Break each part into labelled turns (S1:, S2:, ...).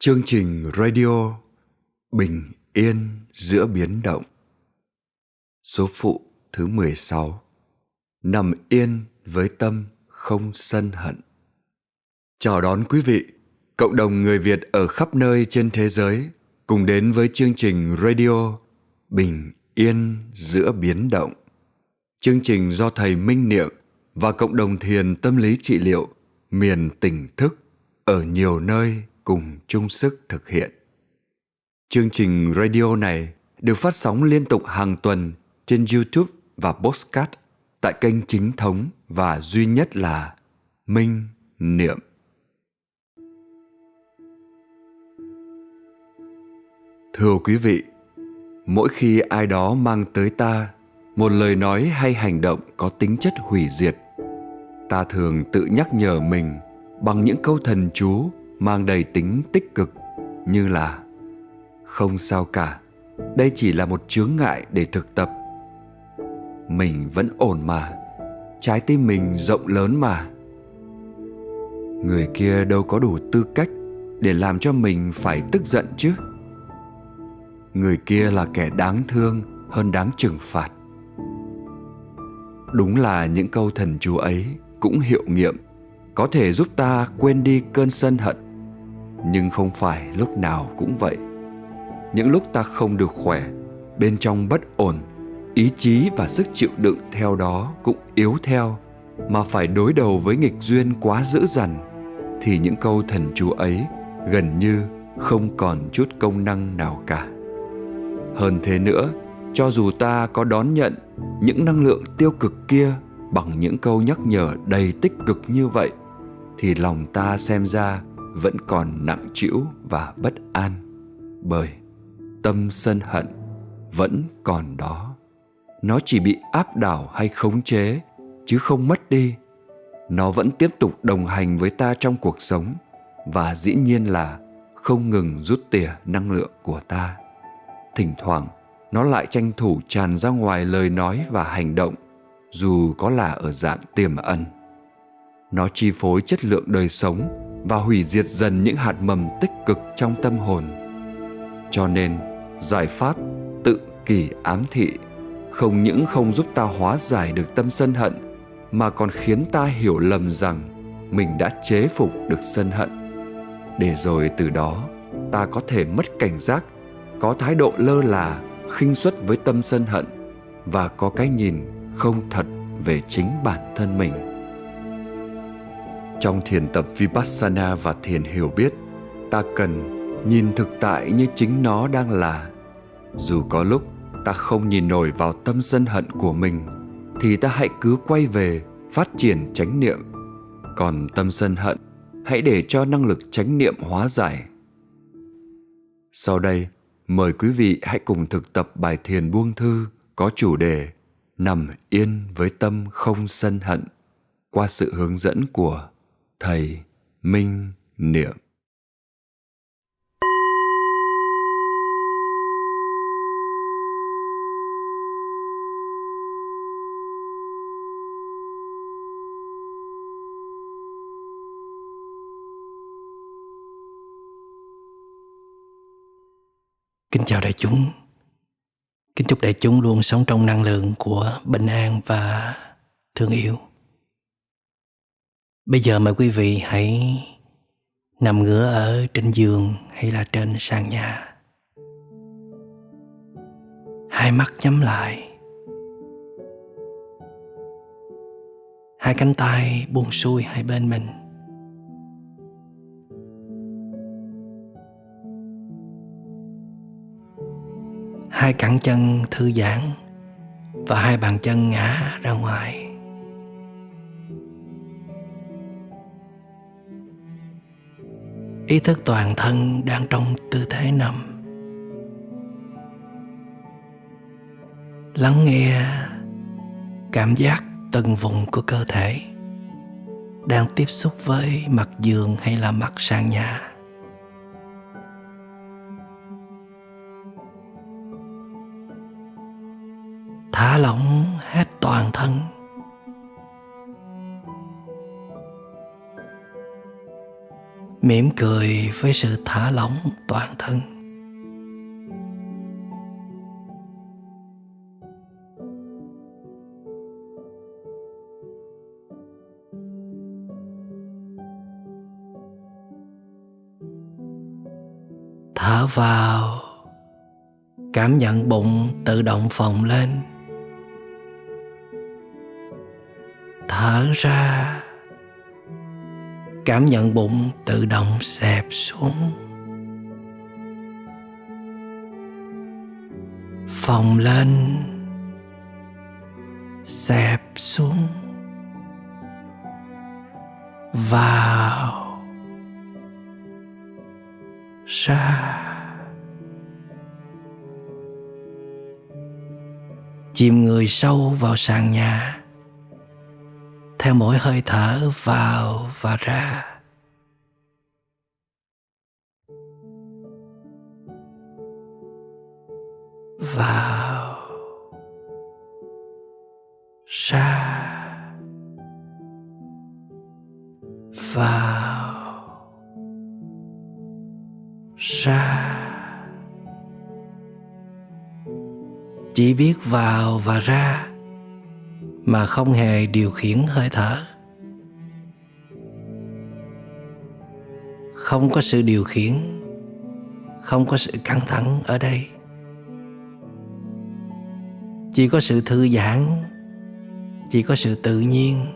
S1: Chương trình radio Bình yên giữa biến động. Số phụ thứ 16 Nằm yên với tâm không sân hận. Chào đón quý vị, cộng đồng người Việt ở khắp nơi trên thế giới cùng đến với chương trình radio Bình yên giữa biến động. Chương trình do thầy Minh Niệm và cộng đồng thiền tâm lý trị liệu miền tỉnh thức ở nhiều nơi cùng chung sức thực hiện. Chương trình radio này được phát sóng liên tục hàng tuần trên YouTube và Postcard tại kênh chính thống và duy nhất là Minh Niệm. Thưa quý vị, mỗi khi ai đó mang tới ta một lời nói hay hành động có tính chất hủy diệt, ta thường tự nhắc nhở mình bằng những câu thần chú mang đầy tính tích cực như là, không sao cả, đây chỉ là một chướng ngại để thực tập. Mình vẫn ổn mà, trái tim mình rộng lớn mà. Người kia đâu có đủ tư cách để làm cho mình phải tức giận chứ. Người kia là kẻ đáng thương hơn đáng trừng phạt. Đúng là những câu thần chú ấy cũng hiệu nghiệm, có thể giúp ta quên đi cơn sân hận nhưng không phải lúc nào cũng vậy. Những lúc ta không được khỏe, bên trong bất ổn, ý chí và sức chịu đựng theo đó cũng yếu theo, mà phải đối đầu với nghịch duyên quá dữ dằn, thì những câu thần chú ấy gần như không còn chút công năng nào cả. Hơn thế nữa, cho dù ta có đón nhận những năng lượng tiêu cực kia bằng những câu nhắc nhở đầy tích cực như vậy, thì lòng ta xem ra vẫn còn nặng trĩu và bất an, bởi tâm sân hận vẫn còn đó. Nó chỉ bị áp đảo hay khống chế, chứ không mất đi. Nó vẫn tiếp tục đồng hành với ta trong cuộc sống và dĩ nhiên là không ngừng rút tỉa năng lượng của ta. Thỉnh thoảng, nó lại tranh thủ tràn ra ngoài lời nói và hành động, dù có là ở dạng tiềm ẩn. Nó chi phối chất lượng đời sống và hủy diệt dần những hạt mầm tích cực trong tâm hồn. Cho nên, giải pháp tự kỷ ám thị không những không giúp ta hóa giải được tâm sân hận, mà còn khiến ta hiểu lầm rằng mình đã chế phục được sân hận. Để rồi từ đó, ta có thể mất cảnh giác, có thái độ lơ là, khinh suất với tâm sân hận và có cái nhìn không thật về chính bản thân mình trong thiền tập vipassana và thiền hiểu biết, ta cần nhìn thực tại như chính nó đang là. Dù có lúc ta không nhìn nổi vào tâm sân hận của mình, thì ta hãy cứ quay về phát triển chánh niệm. Còn tâm sân hận, hãy để cho năng lực chánh niệm hóa giải. Sau đây, mời quý vị hãy cùng thực tập bài thiền buông thư có chủ đề nằm yên với tâm không sân hận qua sự hướng dẫn của thầy minh niệm
S2: Kính chào đại chúng. Kính chúc đại chúng luôn sống trong năng lượng của bình an và thương yêu. Bây giờ mời quý vị hãy nằm ngửa ở trên giường hay là trên sàn nhà. Hai mắt nhắm lại. Hai cánh tay buông xuôi hai bên mình. Hai cẳng chân thư giãn và hai bàn chân ngã ra ngoài. Ý thức toàn thân đang trong tư thế nằm. Lắng nghe cảm giác từng vùng của cơ thể đang tiếp xúc với mặt giường hay là mặt sàn nhà. Thả lỏng hết toàn thân. Mỉm cười với sự thả lỏng toàn thân. Thở vào, cảm nhận bụng tự động phồng lên. Thở ra cảm nhận bụng tự động xẹp xuống. Phồng lên, xẹp xuống. Vào, ra. Chìm người sâu vào sàn nhà theo mỗi hơi thở vào và ra. Vào. Ra. Vào. Ra. Chỉ biết vào và ra mà không hề điều khiển hơi thở. Không có sự điều khiển, không có sự căng thẳng ở đây. Chỉ có sự thư giãn, chỉ có sự tự nhiên.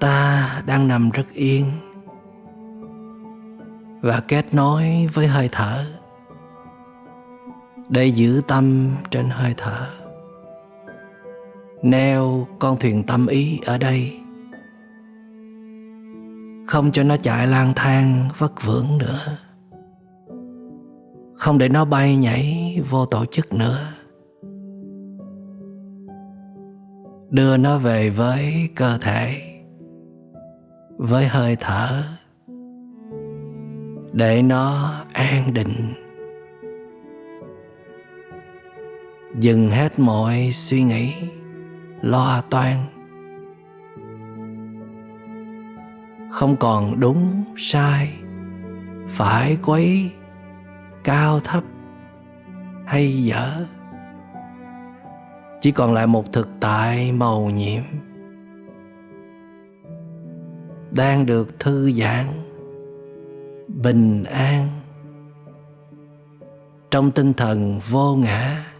S2: Ta đang nằm rất yên và kết nối với hơi thở để giữ tâm trên hơi thở. Neo con thuyền tâm ý ở đây, không cho nó chạy lang thang vất vưởng nữa. Không để nó bay nhảy vô tổ chức nữa. Đưa nó về với cơ thể, với hơi thở, để nó an định. Dừng hết mọi suy nghĩ, lo toan. Không còn đúng, sai, phải quấy, cao thấp hay dở. Chỉ còn lại một thực tại màu nhiệm đang được thư giãn, bình an trong tinh thần vô ngã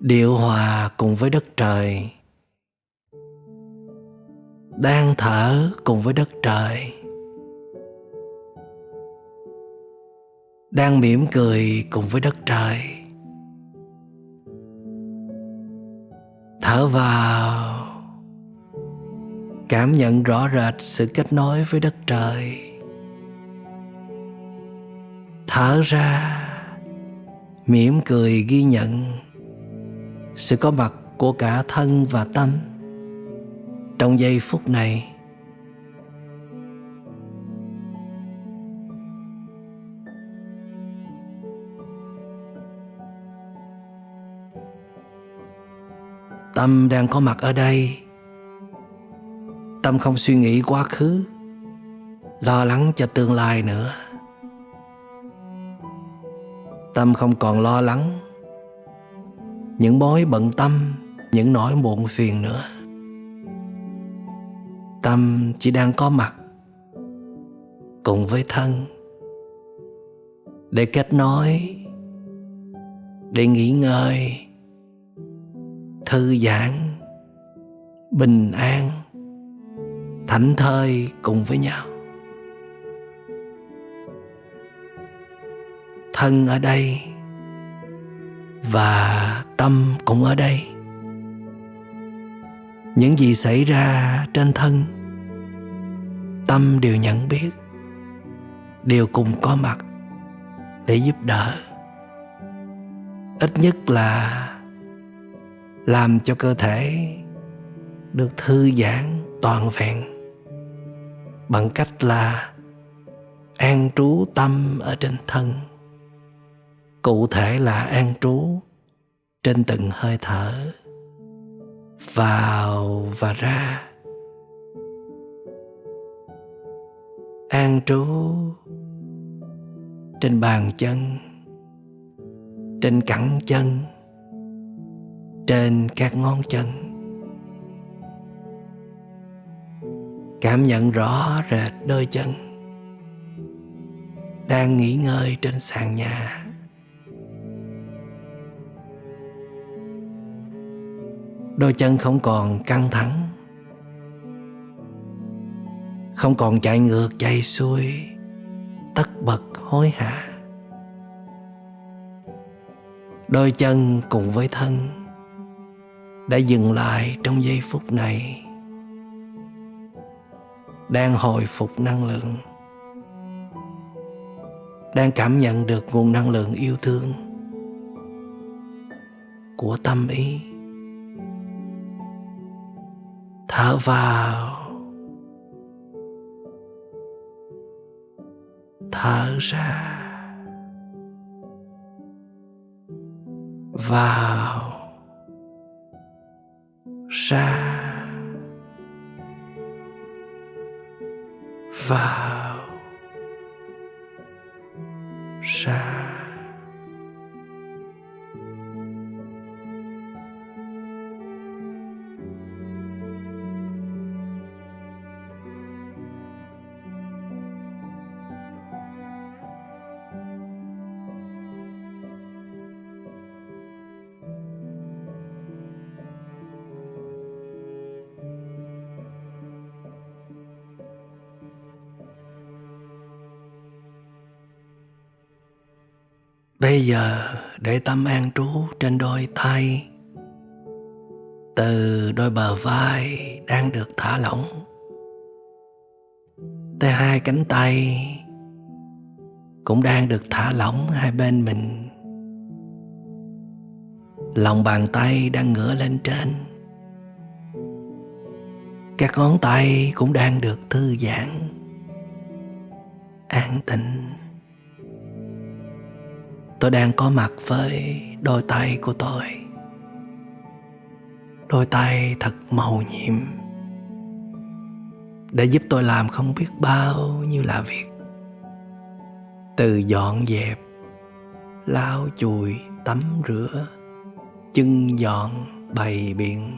S2: điệu hòa cùng với đất trời. Đang thở cùng với đất trời. Đang mỉm cười cùng với đất trời. Thở vào. Cảm nhận rõ rệt sự kết nối với đất trời. Thở ra. Mỉm cười ghi nhận sự có mặt của cả thân và tâm trong giây phút này. Tâm đang có mặt ở đây. Tâm không suy nghĩ quá khứ, lo lắng cho tương lai nữa. Tâm không còn lo lắng những mối bận tâm, những nỗi muộn phiền nữa. Tâm chỉ đang có mặt cùng với thân. Để kết nối, để nghỉ ngơi, thư giãn, bình an, thảnh thơi cùng với nhau. Thân ở đây và tâm cũng ở đây. Những gì xảy ra trên thân, tâm đều nhận biết, đều cùng có mặt để giúp đỡ. Ít nhất là làm cho cơ thể được thư giãn toàn vẹn bằng cách là an trú tâm ở trên thân cụ thể là an trú trên từng hơi thở, vào và ra. An trú trên bàn chân, trên cẳng chân, trên các ngón chân. Cảm nhận rõ rệt đôi chân đang nghỉ ngơi trên sàn nhà. Đôi chân không còn căng thẳng. Không còn chạy ngược, chạy xuôi, tất bật hối hả. Đôi chân cùng với thân đã dừng lại trong giây phút này, đang hồi phục năng lượng, đang cảm nhận được nguồn năng lượng yêu thương của tâm ý. Thở vào thở ra. Vào. Ra. Vào. Ra. Giờ để tâm an trú trên đôi tay Từ đôi bờ vai đang được thả lỏng, Tới hai cánh tay Cũng đang được thả lỏng hai bên mình. Lòng bàn tay đang ngửa lên trên, Các ngón tay cũng đang được thư giãn, An tịnh tôi đang có mặt với đôi tay của tôi. Đôi tay thật màu nhiệm. Để giúp tôi làm không biết bao nhiêu là việc. Từ dọn dẹp, lau chùi, tắm rửa chân dọn, bày biện,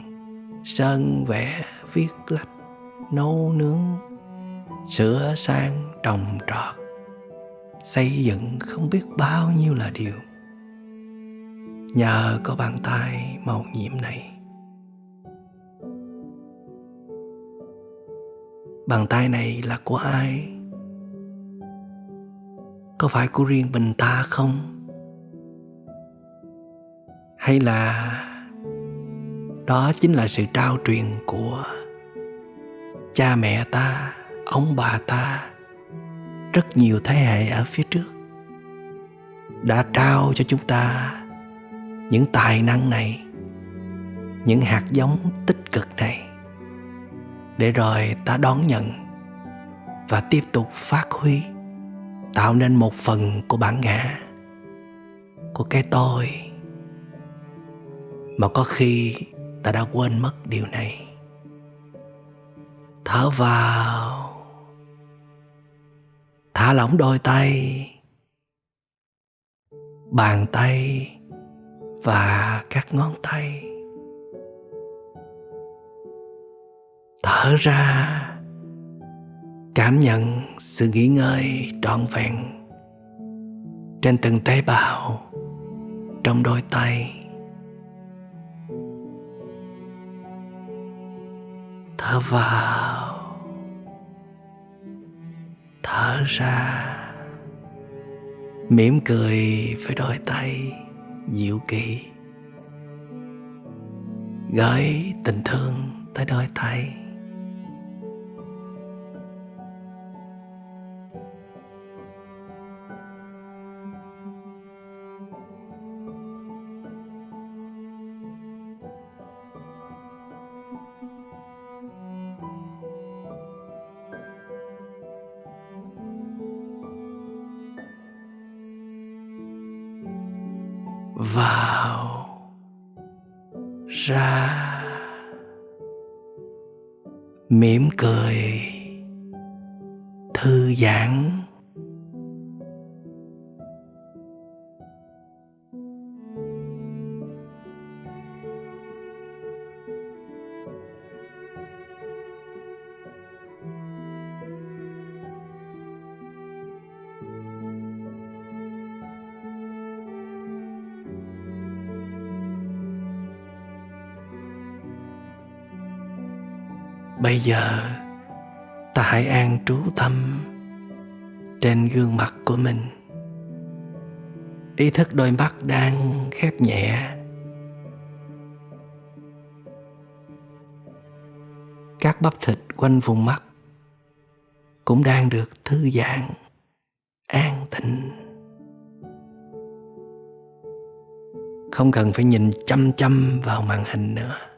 S2: sơn vẽ, viết lách, nấu nướng, sửa sang trồng trọt xây dựng không biết bao nhiêu là điều. Nhờ có bàn tay màu nhiệm này. Bàn tay này là của ai? Có phải của riêng mình ta không? Hay là đó chính là sự trao truyền của cha mẹ ta, ông bà ta? Rất nhiều thế hệ ở phía trước. Đã trao cho chúng ta những tài năng này, những hạt giống tích cực này, để rồi ta đón nhận và tiếp tục phát huy, tạo nên một phần của bản ngã của cái tôi mà có khi ta đã quên mất điều này. Thở vào thả lỏng đôi tay, bàn tay và các ngón tay. Thở ra, cảm nhận sự nghỉ ngơi trọn vẹn trên từng tế bào trong đôi tay. Thở vào thở ra. Mỉm cười với đôi tay dịu kỳ gửi tình thương tới đôi tay. ra. Mỉm cười thư giãn. Bây giờ, ta hãy an trú tâm trên gương mặt của mình. Ý thức đôi mắt đang khép nhẹ. Các bắp thịt quanh vùng mắt cũng đang được thư giãn, an tịnh. Không cần phải nhìn chăm chăm vào màn hình nữa.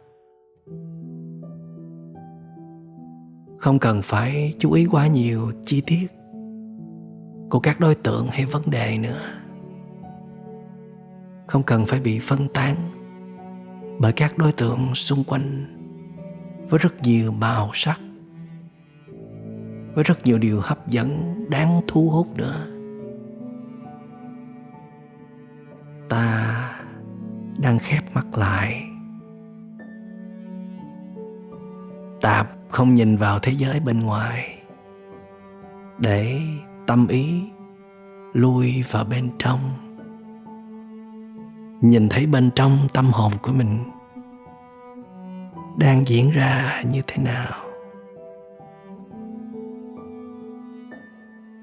S2: Không cần phải chú ý quá nhiều chi tiết của các đối tượng hay vấn đề nữa. Không cần phải bị phân tán bởi các đối tượng xung quanh với rất nhiều màu sắc, với rất nhiều điều hấp dẫn, đáng thu hút nữa. Ta đang khép mắt lại. Tạm không nhìn vào thế giới bên ngoài, để tâm ý lui vào bên trong. Nhìn thấy bên trong tâm hồn của mình đang diễn ra như thế nào.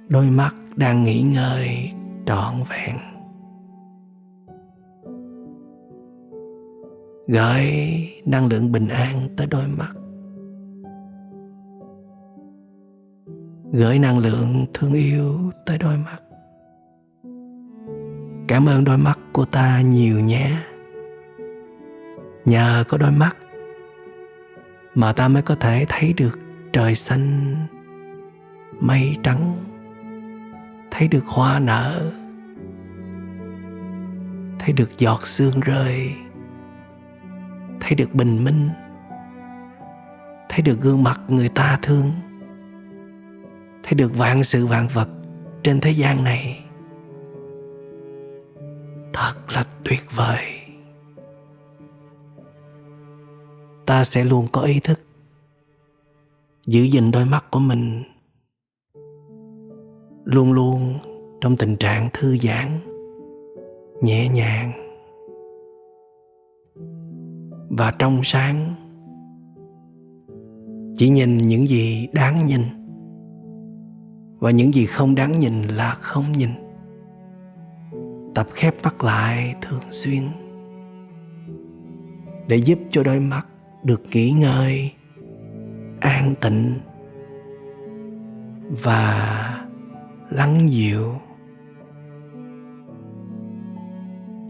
S2: Đôi mắt đang nghỉ ngơi trọn vẹn. Gửi năng lượng bình an tới đôi mắt. Gửi năng lượng thương yêu tới đôi mắt. Cảm ơn đôi mắt của ta nhiều nhé. Nhờ có đôi mắt mà ta mới có thể thấy được trời xanh mây trắng, thấy được hoa nở, thấy được giọt sương rơi, thấy được bình minh, thấy được gương mặt người ta thương hay được vạn sự vạn vật trên thế gian này. Thật là tuyệt vời. Ta sẽ luôn có ý thức giữ gìn đôi mắt của mình luôn luôn trong tình trạng thư giãn, nhẹ nhàng và trong sáng. Chỉ nhìn những gì đáng nhìn và những gì không đáng nhìn là không nhìn. Tập khép mắt lại thường xuyên. Để giúp cho đôi mắt được nghỉ ngơi, an tịnh và lắng dịu.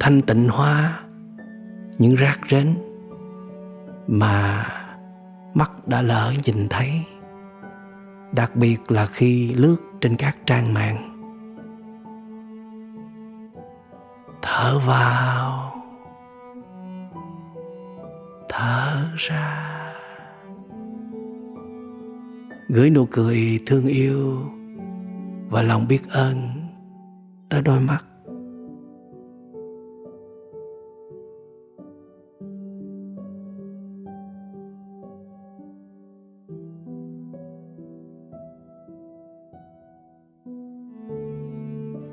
S2: Thanh tịnh hóa những rác rến mà mắt đã lỡ nhìn thấy đặc biệt là khi lướt trên các trang mạng. Thở vào. Thở ra. Gửi nụ cười thương yêu và lòng biết ơn tới đôi mắt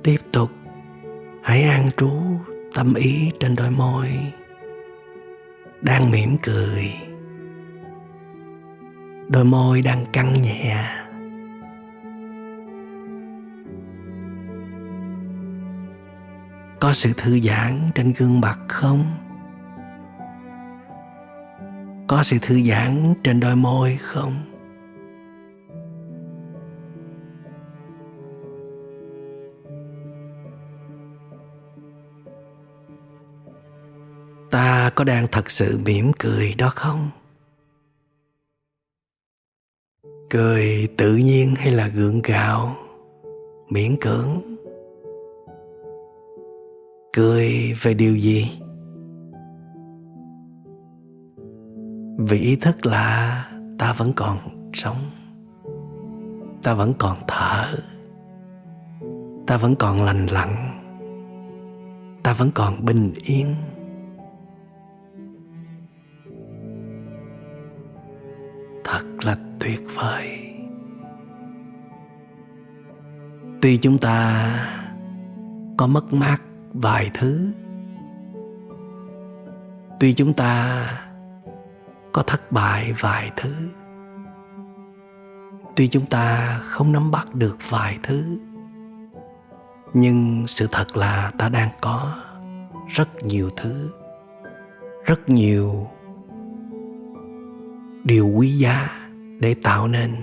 S2: tiếp tục. Hãy an trú tâm ý trên đôi môi. Đang mỉm cười. Đôi môi đang căng nhẹ. Có sự thư giãn trên gương mặt không? Có sự thư giãn trên đôi môi không? Có đang thật sự mỉm cười đó không? Cười tự nhiên hay là gượng gạo, miễn cưỡng? Cười về điều gì? Vì ý thức là ta vẫn còn sống, ta vẫn còn thở, ta vẫn còn lành lặn, ta vẫn còn bình yên. Là tuyệt vời. Tuy chúng ta có mất mát vài thứ, tuy chúng ta có thất bại vài thứ, tuy chúng ta không nắm bắt được vài thứ, nhưng sự thật là ta đang có rất nhiều thứ, rất nhiều điều quý giá để tạo nên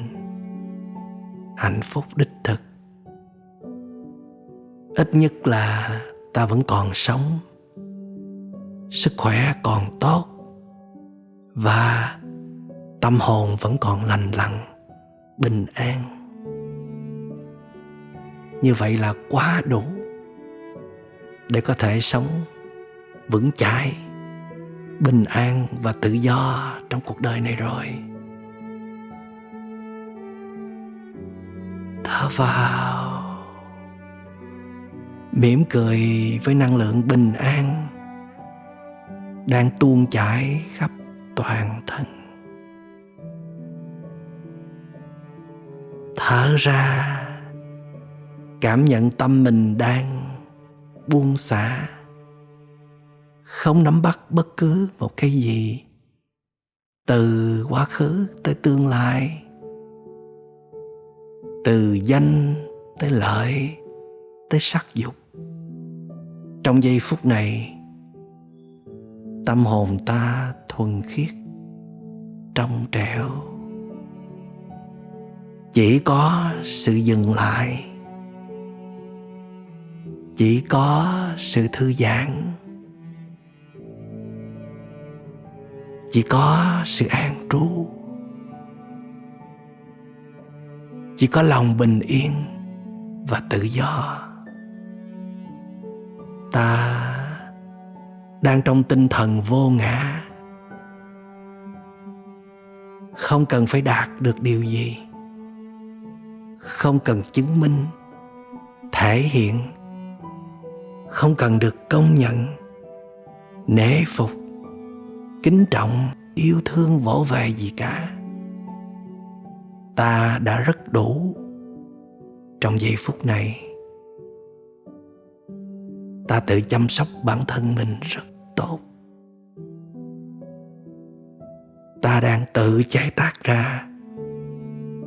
S2: hạnh phúc đích thực. Ít nhất là ta vẫn còn sống, sức khỏe còn tốt, và tâm hồn vẫn còn lành lặn, bình an. Như vậy là quá đủ để có thể sống vững chãi, bình an và tự do trong cuộc đời này rồi. Thở vào. Mỉm cười với năng lượng bình an đang tuôn chảy khắp toàn thân. Thở ra, cảm nhận tâm mình đang buông xả. Không nắm bắt bất cứ một cái gì từ quá khứ tới tương lai từ danh tới lợi tới sắc dục. Trong giây phút này, tâm hồn ta thuần khiết, trong trẻo. Chỉ có sự dừng lại, chỉ có sự thư giãn, chỉ có sự an trú. Chỉ có lòng bình yên và tự do. Ta đang trong tinh thần vô ngã. Không cần phải đạt được điều gì. Không cần chứng minh, thể hiện. Không cần được công nhận, nể phục, kính trọng, yêu thương vỗ về gì cả ta đã rất đủ trong giây phút này. Ta tự chăm sóc bản thân mình rất tốt. Ta đang tự chế tác ra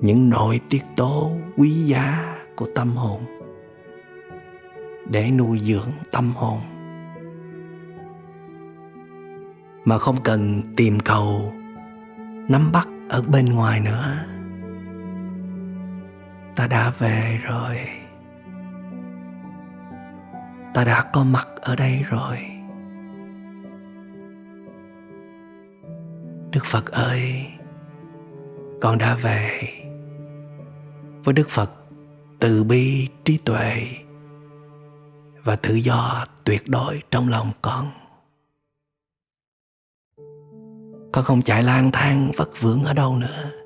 S2: những nội tiết tố quý giá của tâm hồn để nuôi dưỡng tâm hồn. Mà không cần tìm cầu nắm bắt ở bên ngoài nữa ta đã về rồi. Ta đã có mặt ở đây rồi. Đức phật ơi, con đã về với đức phật từ bi trí tuệ và tự do tuyệt đối trong lòng con. Con không chạy lang thang vất vưởng ở đâu nữa.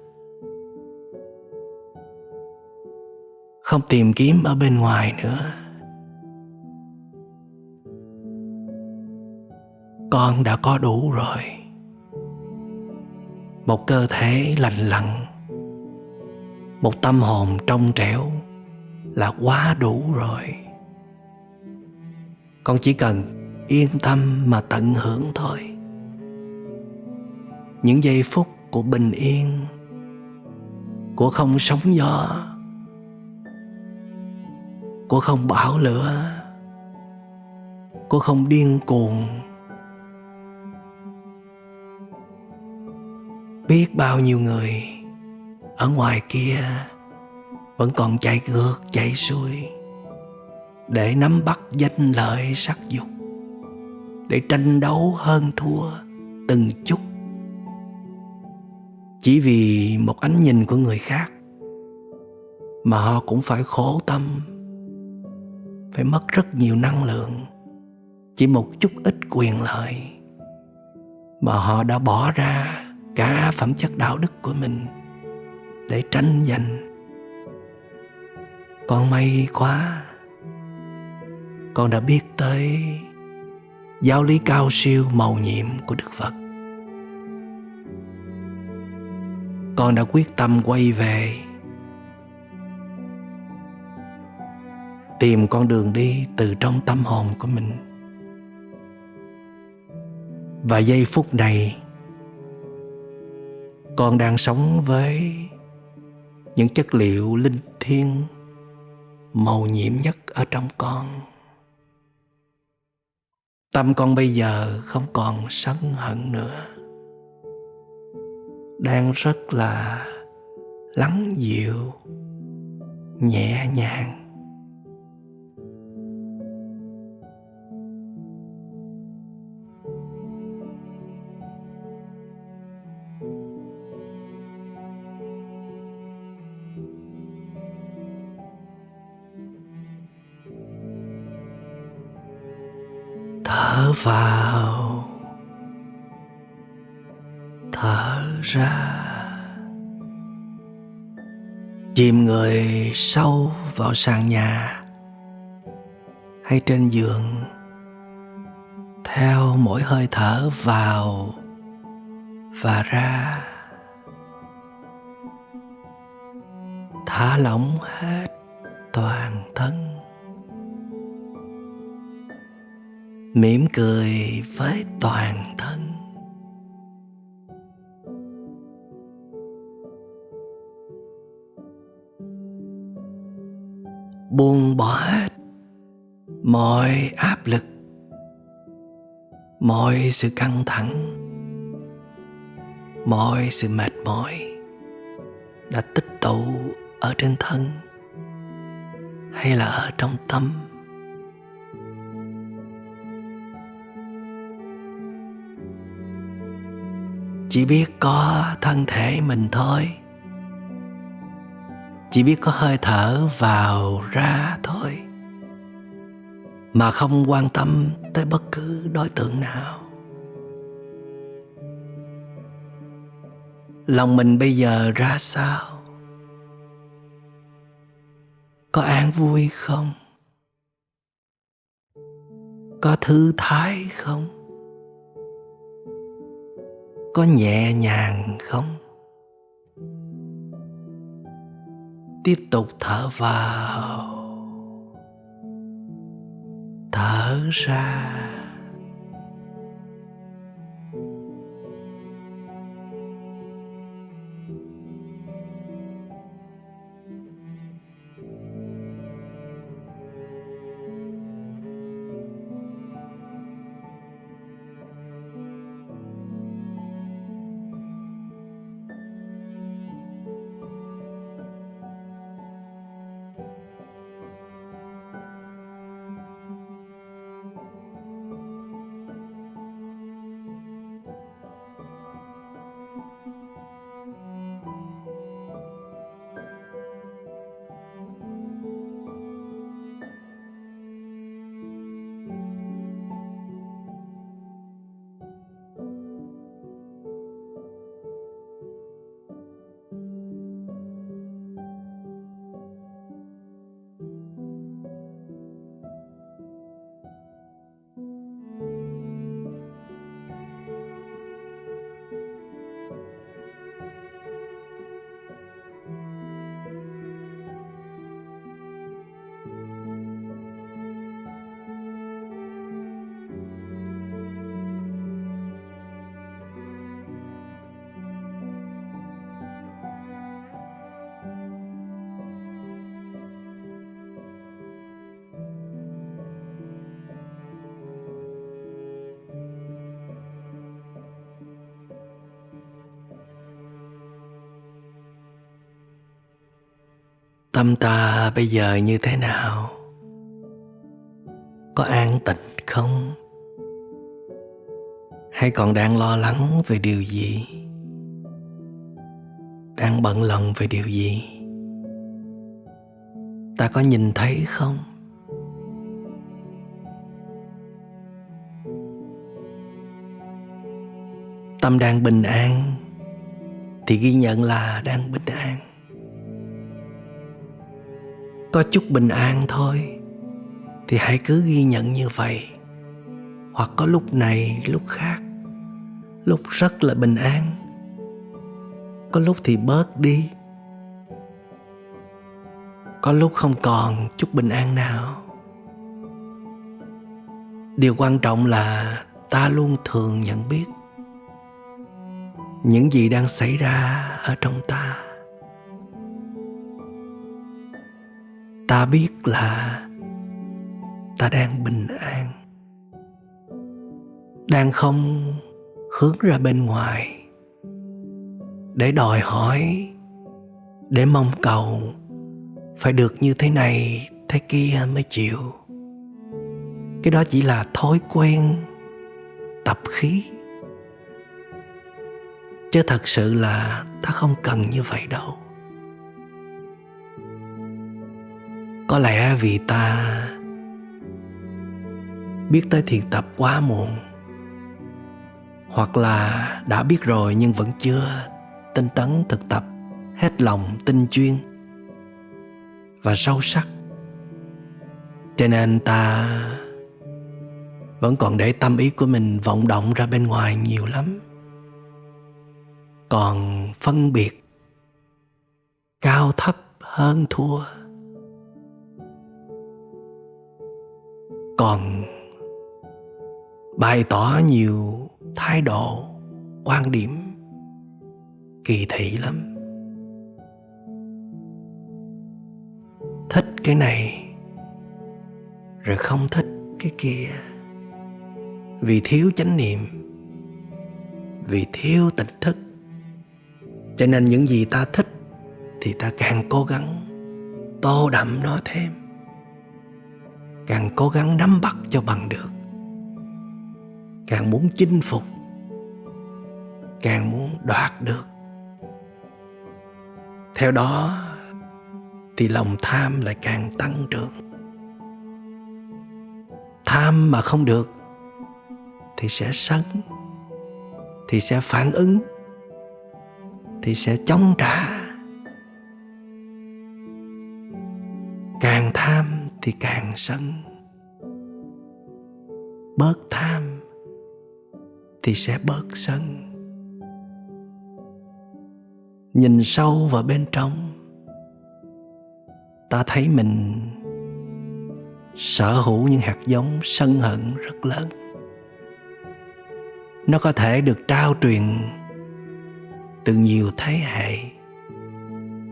S2: Không tìm kiếm ở bên ngoài nữa. Con đã có đủ rồi. Một cơ thể lành lặn, một tâm hồn trong trẻo là quá đủ rồi. Con chỉ cần yên tâm mà tận hưởng thôi. Những giây phút của bình yên, của không sóng gió cô không bão lửa cô không điên cuồng. Biết bao nhiêu người ở ngoài kia vẫn còn chạy ngược, chạy xuôi để nắm bắt danh lợi sắc dục, để tranh đấu hơn thua từng chút. Chỉ vì một ánh nhìn của người khác mà họ cũng phải khổ tâm phải mất rất nhiều năng lượng, chỉ một chút ít quyền lợi. Mà họ đã bỏ ra cả phẩm chất đạo đức của mình để tranh giành. Con may quá, con đã biết tới giáo lý cao siêu màu nhiệm của đức phật. Con đã quyết tâm quay về tìm con đường đi từ trong tâm hồn của mình. Và giây phút này, con đang sống với những chất liệu linh thiêng màu nhiệm nhất ở trong con. Tâm con bây giờ không còn sân hận nữa, đang rất là lắng dịu, nhẹ nhàng. Vào. Thở ra. Chìm người sâu vào sàn nhà hay trên giường. Theo mỗi hơi thở vào và ra. Thả lỏng hết. Cười với toàn thân. Buông bỏ hết mọi áp lực, mọi sự căng thẳng, mọi sự mệt mỏi đã tích tụ ở trên thân hay là ở trong tâm. Chỉ biết có thân thể mình thôi. Chỉ biết có hơi thở vào ra thôi. Mà không quan tâm tới bất cứ đối tượng nào. Lòng mình bây giờ ra sao? Có an vui không? Có thư thái không? Có nhẹ nhàng không? Tiếp tục thở vào. Thở ra. Tâm ta bây giờ như thế nào? Có an tịnh không? Hay còn đang lo lắng về điều gì? Đang bận lòng về điều gì? Ta có nhìn thấy không? Tâm đang bình an thì ghi nhận là đang bình an có chút bình an thôi. Thì hãy cứ ghi nhận như vậy. Hoặc có lúc này, lúc khác. Lúc rất là bình an. Có lúc thì bớt đi. Có lúc không còn chút bình an nào. Điều quan trọng là ta luôn thường nhận biết những gì đang xảy ra ở trong ta. Ta biết là ta đang bình an, đang không hướng ra bên ngoài để đòi hỏi, để mong cầu phải được như thế này, thế kia mới chịu. Cái đó chỉ là thói quen, tập khí. Chứ thật sự là ta không cần như vậy đâu. Có lẽ vì ta biết tới thiền tập quá muộn, hoặc là đã biết rồi nhưng vẫn chưa tinh tấn thực tập hết lòng tinh chuyên và sâu sắc. Cho nên ta vẫn còn để tâm ý của mình vọng động ra bên ngoài nhiều lắm. Còn phân biệt cao thấp hơn thua còn bày tỏ nhiều thái độ quan điểm kỳ thị lắm. Thích cái này rồi không thích cái kia. Vì thiếu chánh niệm, vì thiếu tỉnh thức. Cho nên những gì ta thích thì ta càng cố gắng tô đậm nó thêm càng cố gắng nắm bắt cho bằng được. Càng muốn chinh phục, càng muốn đoạt được. Theo đó thì lòng tham lại càng tăng trưởng. Tham mà không được thì sẽ sân thì sẽ phản ứng, thì sẽ chống trả. Thì càng sân. Bớt tham thì sẽ bớt sân. Nhìn sâu vào bên trong, ta thấy mình sở hữu những hạt giống sân hận rất lớn. Nó có thể được trao truyền từ nhiều thế hệ,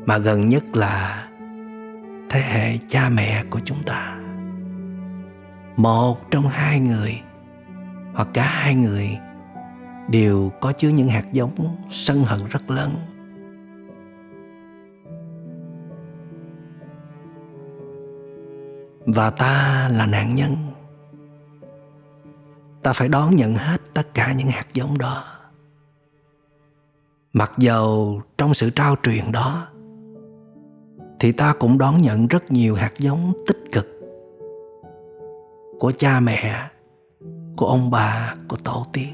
S2: mà gần nhất là thế hệ cha mẹ của chúng ta. Một trong hai người, hoặc cả hai người, đều có chứa những hạt giống sân hận rất lớn. Và ta là nạn nhân. Ta phải đón nhận hết tất cả những hạt giống đó. Mặc dầu trong sự trao truyền đó thì ta cũng đón nhận rất nhiều hạt giống tích cực của cha mẹ, của ông bà, của tổ tiên.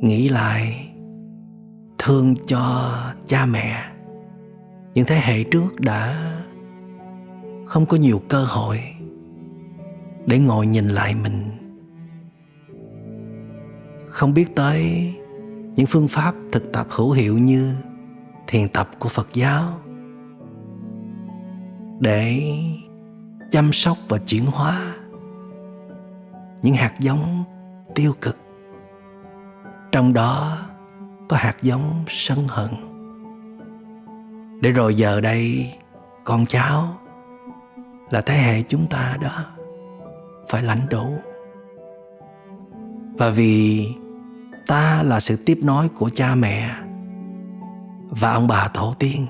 S2: Nghĩ lại, thương cho cha mẹ, những thế hệ trước đã không có nhiều cơ hội để ngồi nhìn lại mình. Không biết tới những phương pháp thực tập hữu hiệu như thiền tập của phật giáo để chăm sóc và chuyển hóa những hạt giống tiêu cực. Trong đó có hạt giống sân hận. Để rồi giờ đây con cháu là thế hệ chúng ta đó phải lãnh đủ. Và vì ta là sự tiếp nối của cha mẹ và ông bà tổ tiên.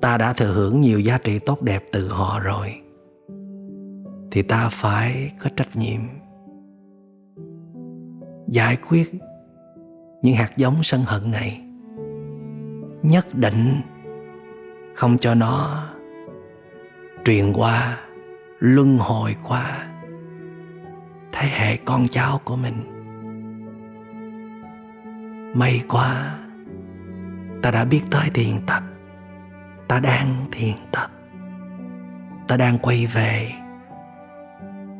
S2: Ta đã thừa hưởng nhiều giá trị tốt đẹp từ họ rồi. Thì ta phải có trách nhiệm. Giải quyết những hạt giống sân hận này. Nhất định không cho nó truyền qua, luân hồi qua thế hệ con cháu của mình. May quá ta đã biết tới thiền tập. Ta đang thiền tập. Ta đang quay về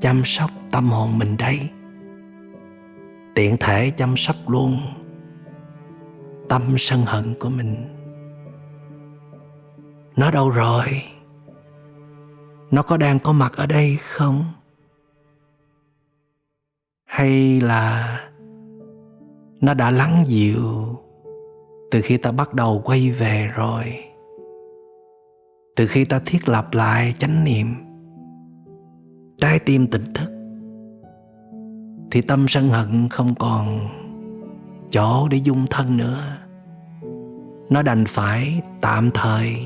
S2: chăm sóc tâm hồn mình đây. Tiện thể chăm sóc luôn tâm sân hận của mình. Nó đâu rồi? Nó có đang có mặt ở đây không? Hay là nó đã lắng dịu từ khi ta bắt đầu quay về rồi, từ khi ta thiết lập lại chánh niệm, trái tim tỉnh thức, thì tâm sân hận không còn chỗ để dung thân nữa. Nó đành phải tạm thời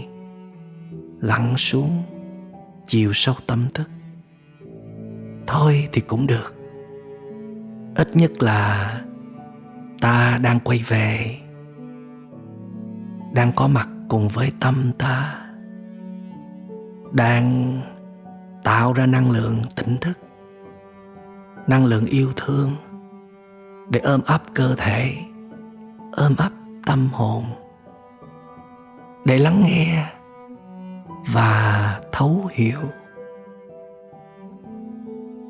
S2: lặn xuống chiều sâu tâm thức. Thôi thì cũng được. Ít nhất là ta đang quay về đang có mặt cùng với tâm ta, đang tạo ra năng lượng tỉnh thức, năng lượng yêu thương để ôm ấp cơ thể, ôm ấp tâm hồn, để lắng nghe và thấu hiểu.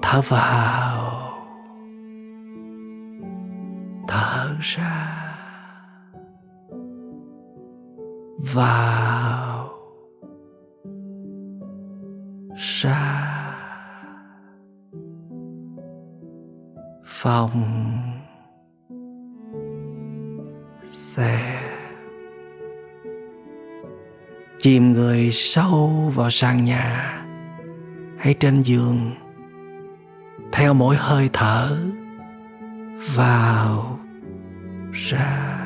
S2: Thở vào, thở ra. Vào ra phòng xe. Chìm người sâu vào sàn nhà hay trên giường, theo mỗi hơi thở vào ra.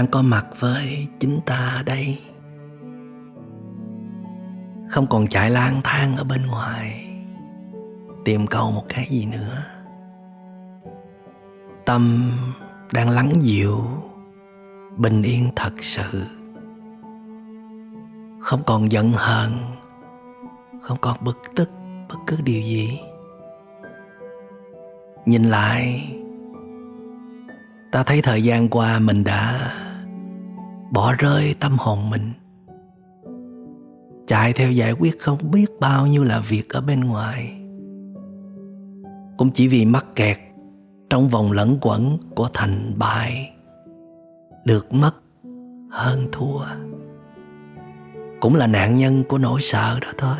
S2: Đang có mặt với chính ta đây. Không còn chạy lang thang ở bên ngoài, tìm cầu một cái gì nữa. Tâm đang lắng dịu, bình yên thật sự. Không còn giận hờn, không còn bực tức bất cứ điều gì. Nhìn lại, ta thấy thời gian qua mình đã bỏ rơi tâm hồn mình. Chạy theo giải quyết không biết bao nhiêu là việc ở bên ngoài. Cũng chỉ vì mắc kẹt trong vòng lẫn quẩn của thành bại, được mất hơn thua. Cũng là nạn nhân của nỗi sợ đó thôi.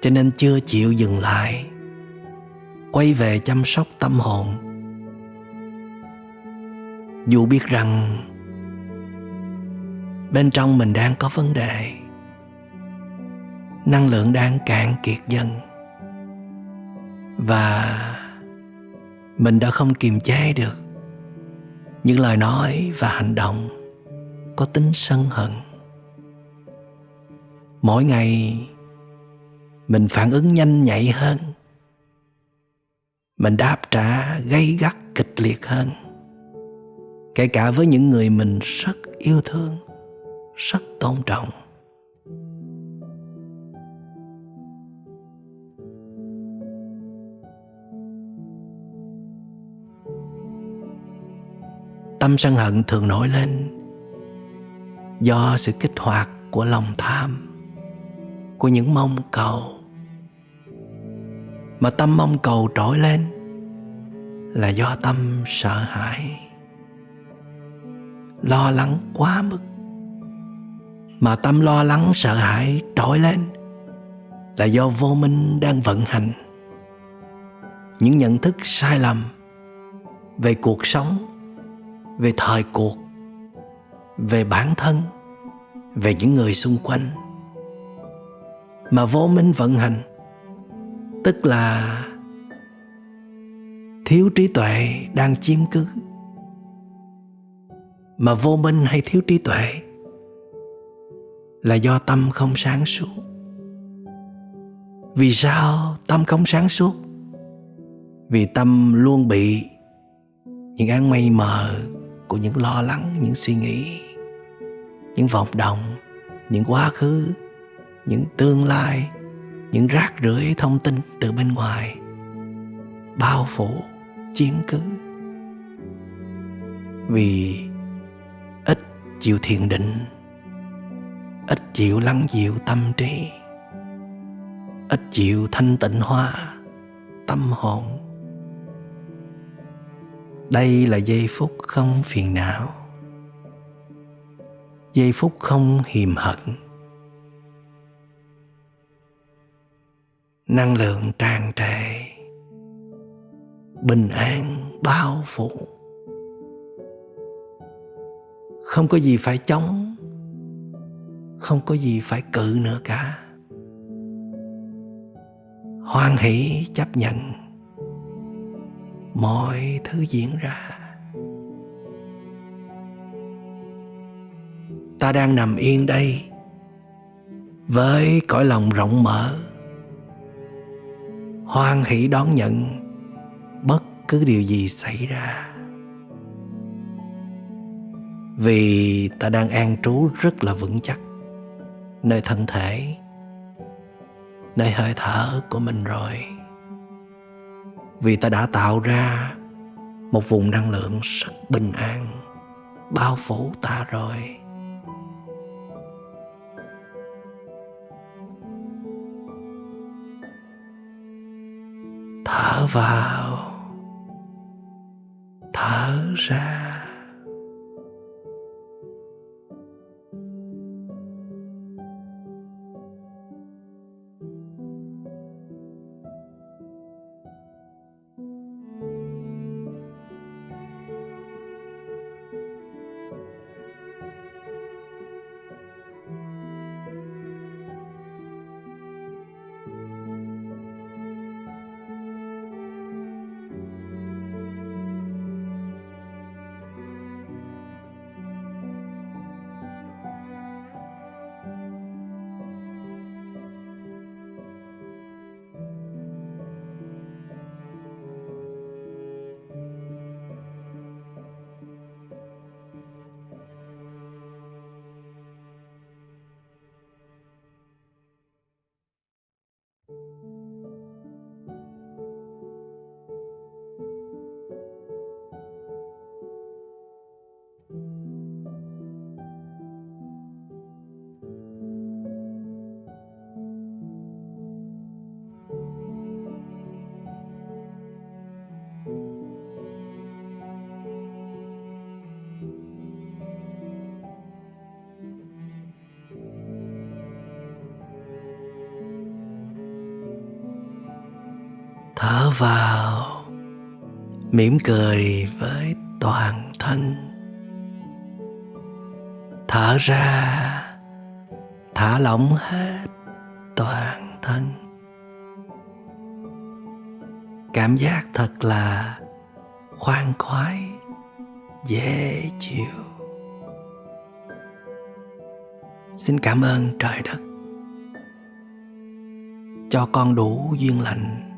S2: Cho nên chưa chịu dừng lại, quay về chăm sóc tâm hồn dù biết rằng bên trong mình đang có vấn đề, năng lượng đang cạn kiệt dần. Và mình đã không kiềm chế được những lời nói và hành động có tính sân hận. Mỗi ngày, mình phản ứng nhanh nhạy hơn. Mình đáp trả gây gắt kịch liệt hơn kể cả với những người mình rất yêu thương, rất tôn trọng. Tâm sân hận thường nổi lên do sự kích hoạt của lòng tham, của những mong cầu. Mà tâm mong cầu trỗi lên là do tâm sợ hãi lo lắng quá mức. Mà tâm lo lắng sợ hãi trỗi lên là do vô minh đang vận hành. Những nhận thức sai lầm về cuộc sống, về thời cuộc, về bản thân, về những người xung quanh. Mà vô minh vận hành, tức là thiếu trí tuệ đang chiếm cứ mà vô minh hay thiếu trí tuệ là do tâm không sáng suốt. Vì sao tâm không sáng suốt? Vì tâm luôn bị những áng mây mờ của những lo lắng, những suy nghĩ, những vọng động, những quá khứ, những tương lai, những rác rưởi thông tin từ bên ngoài bao phủ, chiếm cứ. Vì chịu thiền định, ít chịu lắng dịu tâm trí, ít chịu thanh tịnh hoa tâm hồn. Đây là giây phút không phiền não, giây phút không hiềm hận. Năng lượng tràn trề, bình an, bao phủ không có gì phải chống, không có gì phải cự nữa cả. Hoan hỷ chấp nhận mọi thứ diễn ra. Ta đang nằm yên đây với cõi lòng rộng mở. Hoan hỷ đón nhận bất cứ điều gì xảy ra vì ta đang an trú rất là vững chắc. Nơi thân thể, nơi hơi thở của mình rồi. Vì ta đã tạo ra một vùng năng lượng rất bình an, bao phủ ta rồi. Thở vào. Thở ra. Thở vào, mỉm cười với toàn thân. Thở ra, thả lỏng hết toàn thân. Cảm giác thật là khoan khoái, dễ chịu. Xin cảm ơn trời đất, cho con đủ duyên lành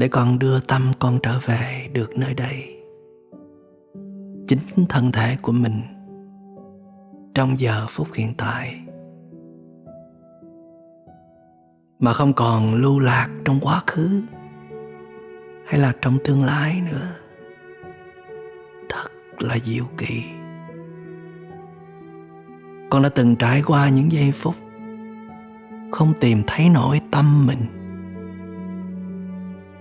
S2: để con đưa tâm con trở về được nơi đây. Chính thân thể của mình trong giờ phút hiện tại mà không còn lưu lạc trong quá khứ hay là trong tương lai nữa, thật là diệu kỳ. Con đã từng trải qua những giây phút không tìm thấy nổi tâm mình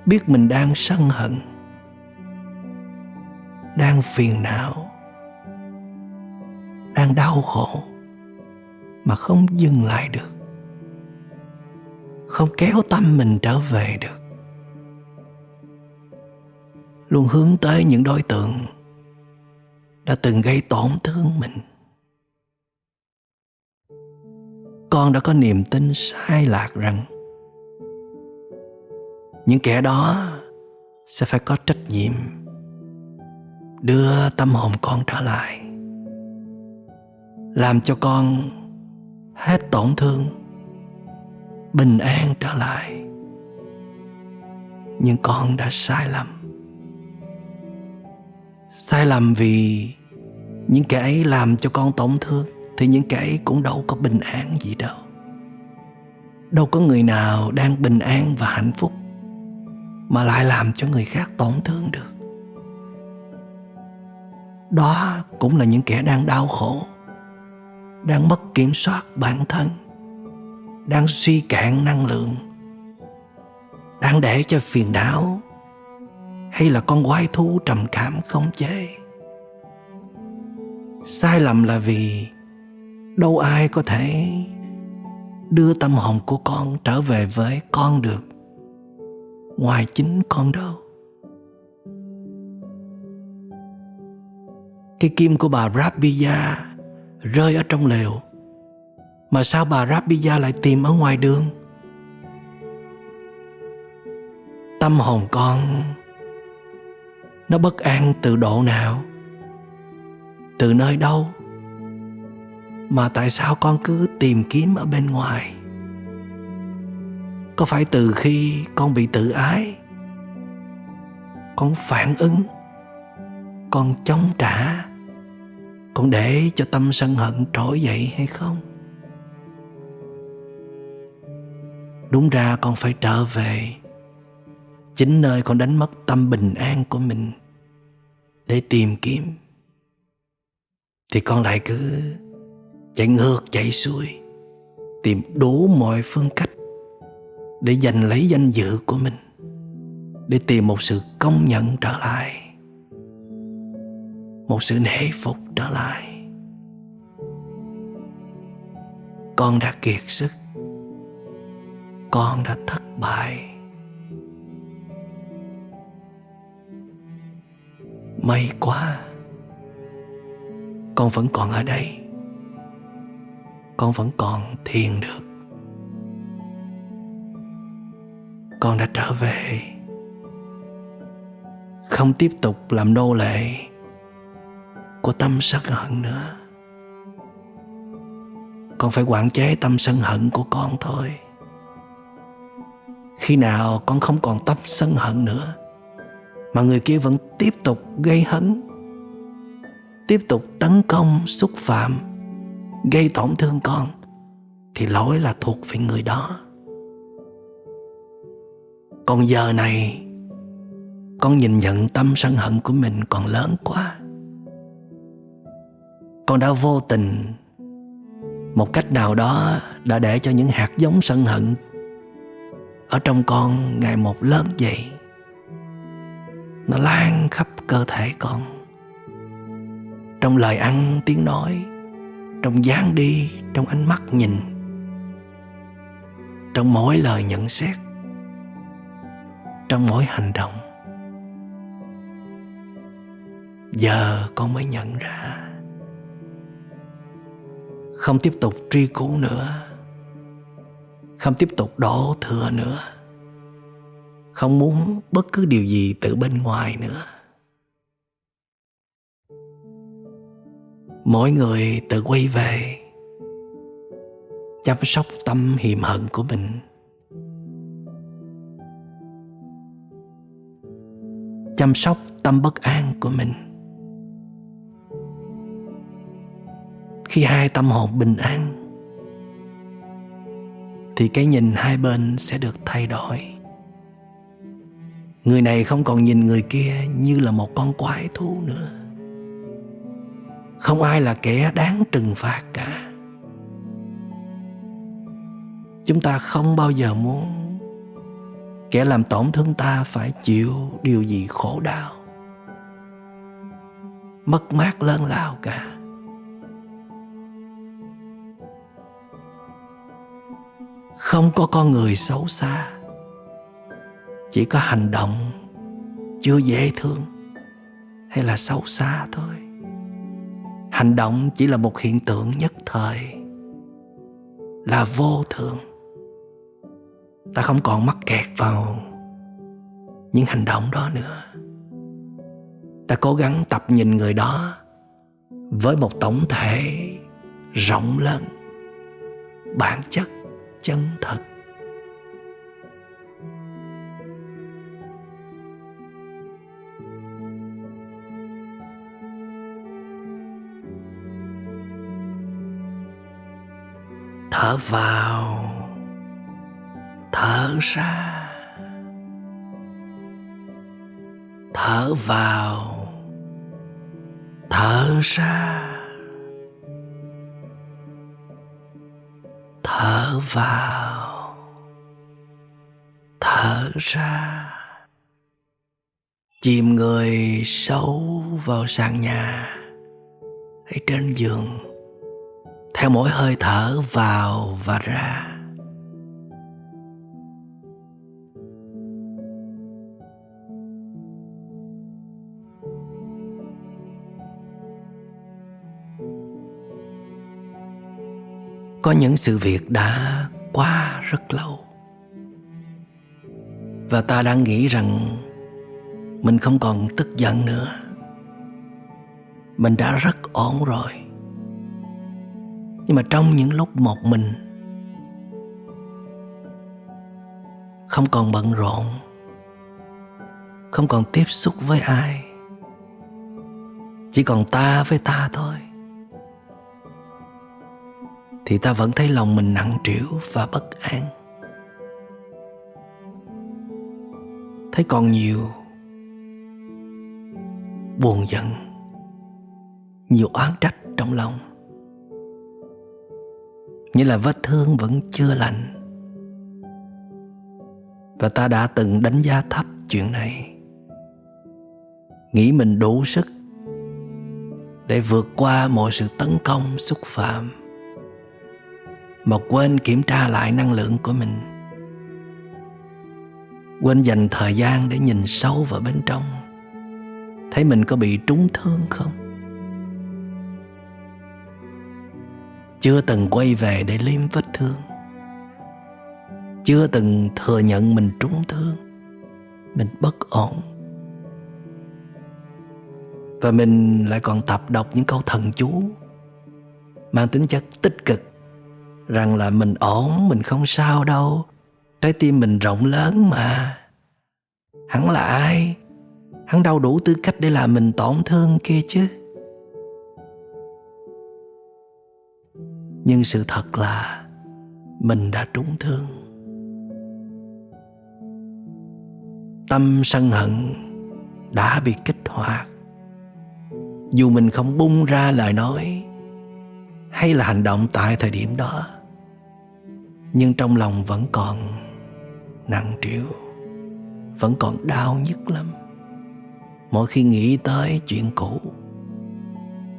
S2: biết mình đang sân hận, đang phiền não, đang đau khổ mà không dừng lại được, không kéo tâm mình trở về được. Luôn hướng tới những đối tượng đã từng gây tổn thương mình. Con đã có niềm tin sai lạc rằng những kẻ đó sẽ phải có trách nhiệm đưa tâm hồn con trở lại, làm cho con hết tổn thương, bình an trở lại. Nhưng con đã sai lầm. Sai lầm vì những kẻ ấy làm cho con tổn thương, thì những kẻ ấy cũng đâu có bình an gì đâu. Đâu có người nào đang bình an và hạnh phúc mà lại làm cho người khác tổn thương được. Đó cũng là những kẻ đang đau khổ, đang mất kiểm soát bản thân, đang suy cạn năng lượng, đang để cho phiền não hay là con quái thú trầm cảm không chế. Sai lầm là vì đâu ai có thể đưa tâm hồn của con trở về với con được ngoài chính con đâu cái kim của bà Rabbiya rơi ở trong lều, mà sao bà Rabbiya lại tìm ở ngoài đường? Tâm hồn con, nó bất an từ độ nào? Từ nơi đâu? Mà tại sao con cứ tìm kiếm ở bên ngoài? Có phải từ khi con bị tự ái, con phản ứng, con chống trả, con để cho tâm sân hận trỗi dậy hay không? Đúng ra con phải trở về chính nơi con đánh mất tâm bình an của mình để tìm kiếm. Thì con lại cứ chạy ngược, chạy xuôi, tìm đủ mọi phương cách để giành lấy danh dự của mình, để tìm một sự công nhận trở lại, một sự nể phục trở lại. Con đã kiệt sức, con đã thất bại. May quá, con vẫn còn ở đây, con vẫn còn thiền được. Con đã trở về. Không tiếp tục làm nô lệ của tâm sân hận nữa. Con phải quản chế tâm sân hận của con thôi. Khi nào con không còn tâm sân hận nữa, mà người kia vẫn tiếp tục gây hấn, tiếp tục tấn công, xúc phạm, gây tổn thương con, thì lỗi là thuộc về người đó còn giờ này, con nhìn nhận tâm sân hận của mình còn lớn quá. Con đã vô tình, một cách nào đó đã để cho những hạt giống sân hận ở trong con ngày một lớn dậy. Nó lan khắp cơ thể con. Trong lời ăn, tiếng nói, trong dáng đi, trong ánh mắt nhìn. Trong mỗi lời nhận xét trong mỗi hành động. Giờ con mới nhận ra. Không tiếp tục truy cứu nữa. Không tiếp tục đổ thừa nữa. Không muốn bất cứ điều gì từ bên ngoài nữa. Mỗi người tự quay về, chăm sóc tâm hiềm hận của mình. Chăm sóc tâm bất an của mình. Khi hai tâm hồn bình an, thì cái nhìn hai bên sẽ được thay đổi. Người này không còn nhìn người kia như là một con quái thú nữa. Không ai là kẻ đáng trừng phạt cả. Chúng ta không bao giờ muốn kẻ làm tổn thương ta phải chịu điều gì khổ đau. Mất mát lớn lao cả. Không có con người xấu xa. Chỉ có hành động chưa dễ thương hay là xấu xa thôi. Hành động chỉ là một hiện tượng nhất thời, là vô thường ta không còn mắc kẹt vào những hành động đó nữa. Ta cố gắng tập nhìn người đó với một tổng thể rộng lớn, bản chất chân thật thở vào thở ra thở vào, thở ra, thở vào thở ra. Chìm người sâu vào sàn nhà hay trên giường, theo mỗi hơi thở vào và ra. Có những sự việc đã quá rất lâu. Và ta đang nghĩ rằng mình không còn tức giận nữa. Mình đã rất ổn rồi. Nhưng mà trong những lúc một mình, không còn bận rộn, không còn tiếp xúc với ai, chỉ còn ta với ta thôi thì ta vẫn thấy lòng mình nặng trĩu và bất an. Thấy còn nhiều buồn giận, nhiều oán trách trong lòng. Như là vết thương vẫn chưa lành. Và ta đã từng đánh giá thấp chuyện này. Nghĩ mình đủ sức để vượt qua mọi sự tấn công xúc phạm mà quên kiểm tra lại năng lượng của mình. Quên dành thời gian để nhìn sâu vào bên trong. Thấy mình có bị trúng thương không? Chưa từng quay về để liêm vết thương. Chưa từng thừa nhận mình trúng thương. Mình bất ổn. Và mình lại còn tập đọc những câu thần chú, mang tính chất tích cực rằng là mình ổn, mình không sao đâu. Trái tim mình rộng lớn mà. Hắn là ai? Hắn đâu đủ tư cách để làm mình tổn thương kia chứ? Nhưng sự thật là mình đã trúng thương. Tâm sân hận đã bị kích hoạt. Dù mình không bung ra lời nói hay là hành động tại thời điểm đó nhưng trong lòng vẫn còn nặng trĩu, vẫn còn đau nhức lắm. Mỗi khi nghĩ tới chuyện cũ,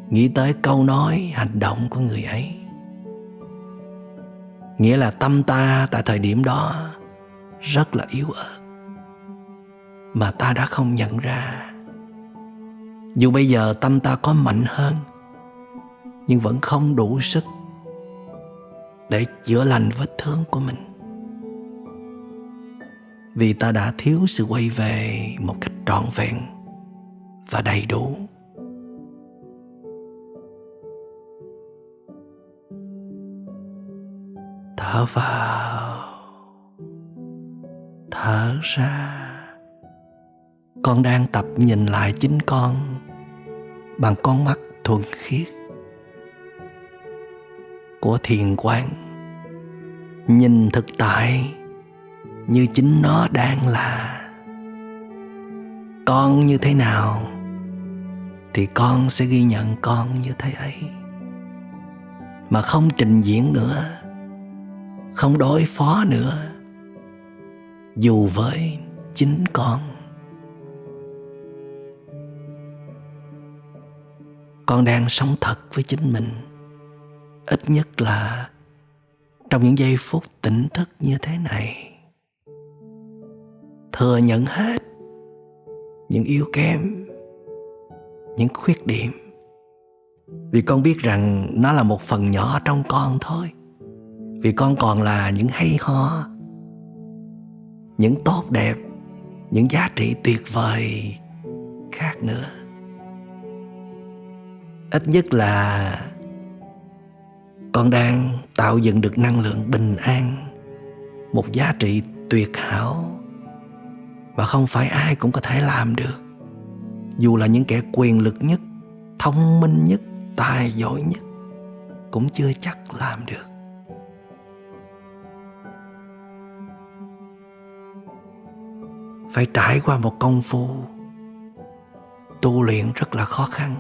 S2: nghĩ tới câu nói, hành động của người ấy, nghĩa là tâm ta tại thời điểm đó rất là yếu ớt, mà ta đã không nhận ra. Dù bây giờ tâm ta có mạnh hơn, nhưng vẫn không đủ sức để chữa lành vết thương của mình. Vì ta đã thiếu sự quay về một cách trọn vẹn và đầy đủ. Thở vào, thở ra. Con đang tập nhìn lại chính con bằng con mắt thuần khiết của thiền quán. Nhìn thực tại như chính nó đang là. Con như thế nào thì con sẽ ghi nhận con như thế ấy. Mà không trình diễn nữa, không đối phó nữa, dù với chính con. Con đang sống thật với chính mình ít nhất là trong những giây phút tỉnh thức như thế này, thừa nhận hết những yếu kém, những khuyết điểm. Vì con biết rằng nó là một phần nhỏ trong con thôi. Vì con còn là những hay ho, những tốt đẹp, những giá trị tuyệt vời khác nữa. Ít nhất là con đang tạo dựng được năng lượng bình an, một giá trị tuyệt hảo, và không phải ai cũng có thể làm được. Dù là những kẻ quyền lực nhất, thông minh nhất, tài giỏi nhất, cũng chưa chắc làm được. Phải trải qua một công phu, tu luyện rất là khó khăn.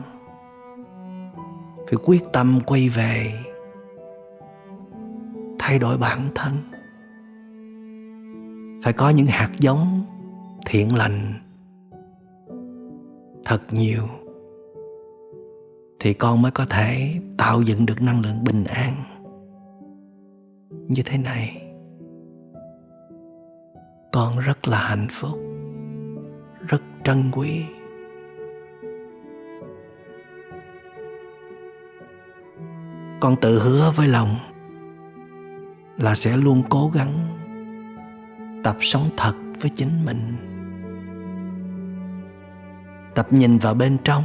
S2: Phải quyết tâm quay về thay đổi bản thân. Phải có những hạt giống thiện lành thật nhiều thì con mới có thể tạo dựng được năng lượng bình an như thế này. Con rất là hạnh phúc, rất trân quý. Con tự hứa với lòng là sẽ luôn cố gắng tập sống thật với chính mình. Tập nhìn vào bên trong,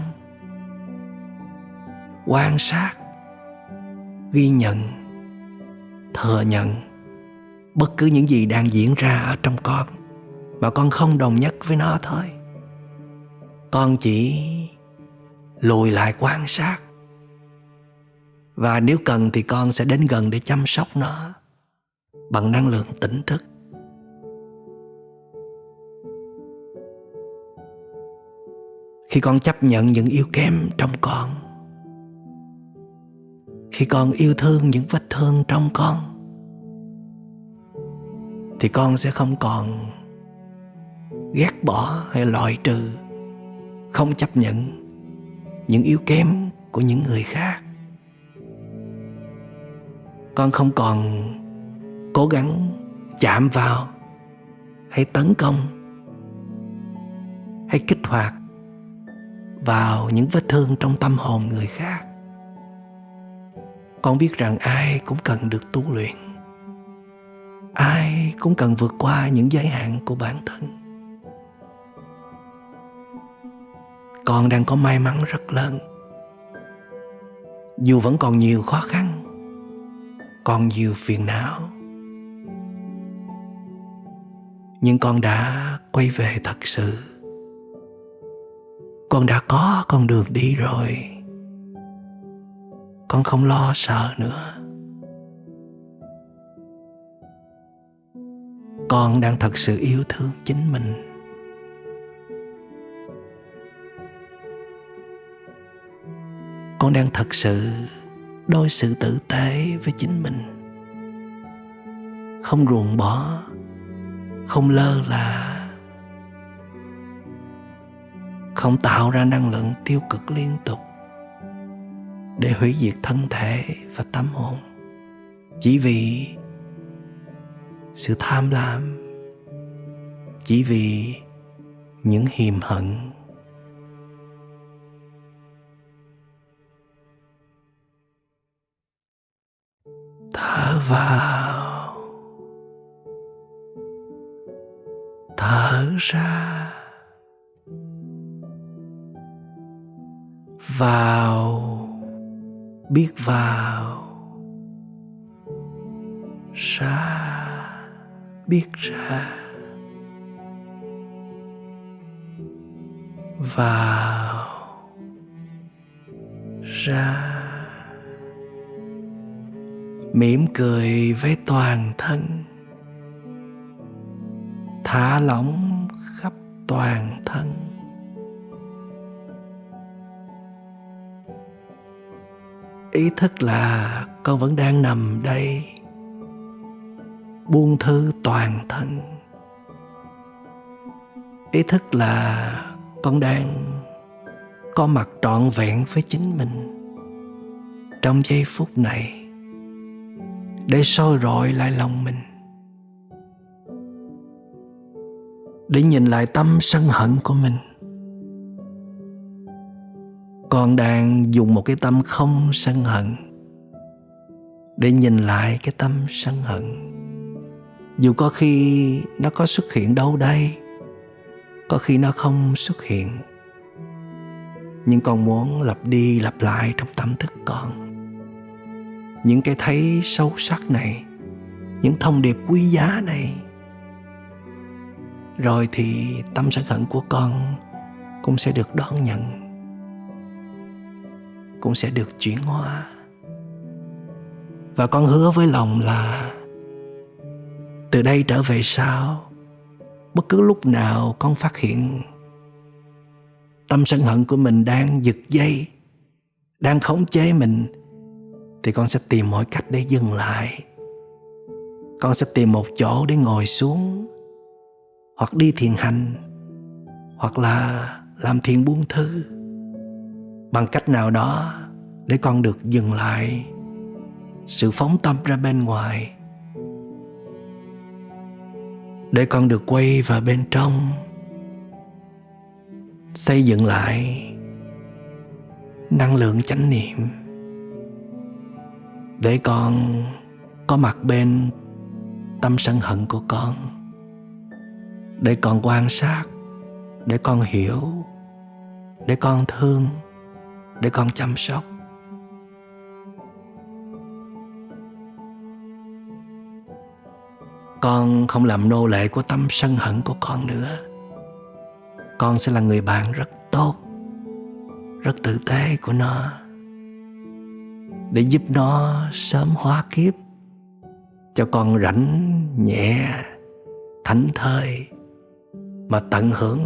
S2: quan sát, ghi nhận, thừa nhận bất cứ những gì đang diễn ra ở trong con, mà con không đồng nhất với nó thôi. Con chỉ lùi lại quan sát, và nếu cần thì con sẽ đến gần để chăm sóc nó bằng năng lượng tỉnh thức. Khi con chấp nhận những yếu kém trong con, khi con yêu thương những vết thương trong con, thì con sẽ không còn ghét bỏ hay loại trừ, không chấp nhận những yếu kém của những người khác. Con không còn cố gắng chạm vào hay tấn công hay kích hoạt vào những vết thương trong tâm hồn người khác. Con biết rằng ai cũng cần được tu luyện, ai cũng cần vượt qua những giới hạn của bản thân. Con đang có may mắn rất lớn. Dù vẫn còn nhiều khó khăn, còn nhiều phiền não. Nhưng con đã quay về thật sự. Con đã có con đường đi rồi. Con không lo sợ nữa. Con đang thật sự yêu thương chính mình. Con đang thật sự đối xử tử tế với chính mình. Không ruồng bỏ không lơ là, không tạo ra năng lượng tiêu cực liên tục để hủy diệt thân thể và tâm hồn. Chỉ vì sự tham lam, chỉ vì những hiềm hận. Thở vào. Thở ra. Vào, biết vào. Ra, biết ra. Vào, ra. Mỉm cười với toàn thân thả lỏng khắp toàn thân. Ý thức là con vẫn đang nằm đây, buông thư toàn thân. Ý thức là con đang có mặt trọn vẹn với chính mình. Trong giây phút này, để soi rọi lại lòng mình. Để nhìn lại tâm sân hận của mình. Con đang dùng một cái tâm không sân hận để nhìn lại cái tâm sân hận. Dù có khi nó có xuất hiện đâu đây, có khi nó không xuất hiện, nhưng con muốn lặp đi lặp lại trong tâm thức con. Những cái thấy sâu sắc này, những thông điệp quý giá này rồi thì tâm sân hận của con cũng sẽ được đón nhận, cũng sẽ được chuyển hóa. Và con hứa với lòng là từ đây trở về sau, bất cứ lúc nào con phát hiện tâm sân hận của mình đang giật dây, đang khống chế mình, thì con sẽ tìm mọi cách để dừng lại. Con sẽ tìm một chỗ để ngồi xuống hoặc đi thiền hành, hoặc là làm thiền buông thư. Bằng cách nào đó để con được dừng lại, sự phóng tâm ra bên ngoài. Để con được quay vào bên trong, xây dựng lại năng lượng chánh niệm. Để con có mặt bên tâm sân hận của con để con quan sát, để con hiểu, để con thương, để con chăm sóc. Con không làm nô lệ của tâm sân hận của con nữa. Con sẽ là người bạn rất tốt, rất tử tế của nó, để giúp nó sớm hóa kiếp, cho con rảnh nhẹ, thảnh thơi mà tận hưởng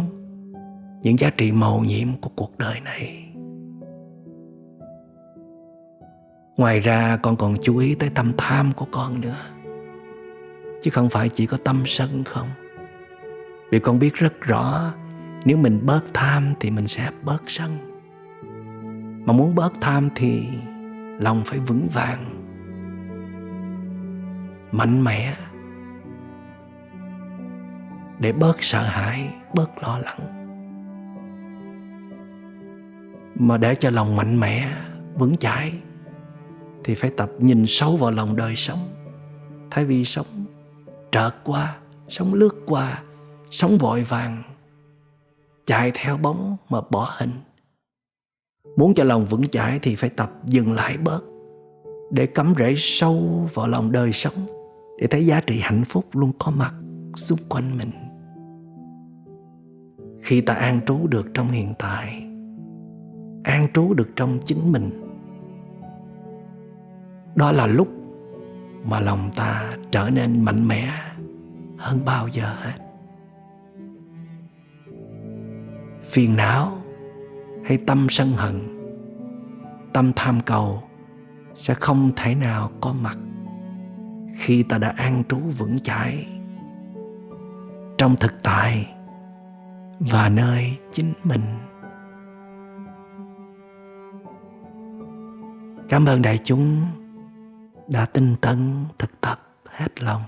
S2: những giá trị màu nhiệm của cuộc đời này. Ngoài ra, con còn chú ý tới tâm tham của con nữa. Chứ không phải chỉ có tâm sân không? Vì con biết rất rõ, nếu mình bớt tham thì mình sẽ bớt sân. Mà muốn bớt tham thì lòng phải vững vàng, mạnh mẽ để bớt sợ hãi, bớt lo lắng. Mà để cho lòng mạnh mẽ, vững chãi, thì phải tập nhìn sâu vào lòng đời sống. Thay vì sống trợt qua, sống lướt qua, sống vội vàng, chạy theo bóng mà bỏ hình. Muốn cho lòng vững chãi thì phải tập dừng lại bớt, để cắm rễ sâu vào lòng đời sống, để thấy giá trị hạnh phúc luôn có mặt xung quanh mình khi ta an trú được trong hiện tại, an trú được trong chính mình. Đó là lúc mà lòng ta trở nên mạnh mẽ hơn bao giờ hết. Phiền não hay tâm sân hận, tâm tham cầu sẽ không thể nào có mặt khi ta đã an trú vững chãi. Trong thực tại và nơi chính mình. Cảm ơn đại chúng đã tinh tấn thực tập hết lòng.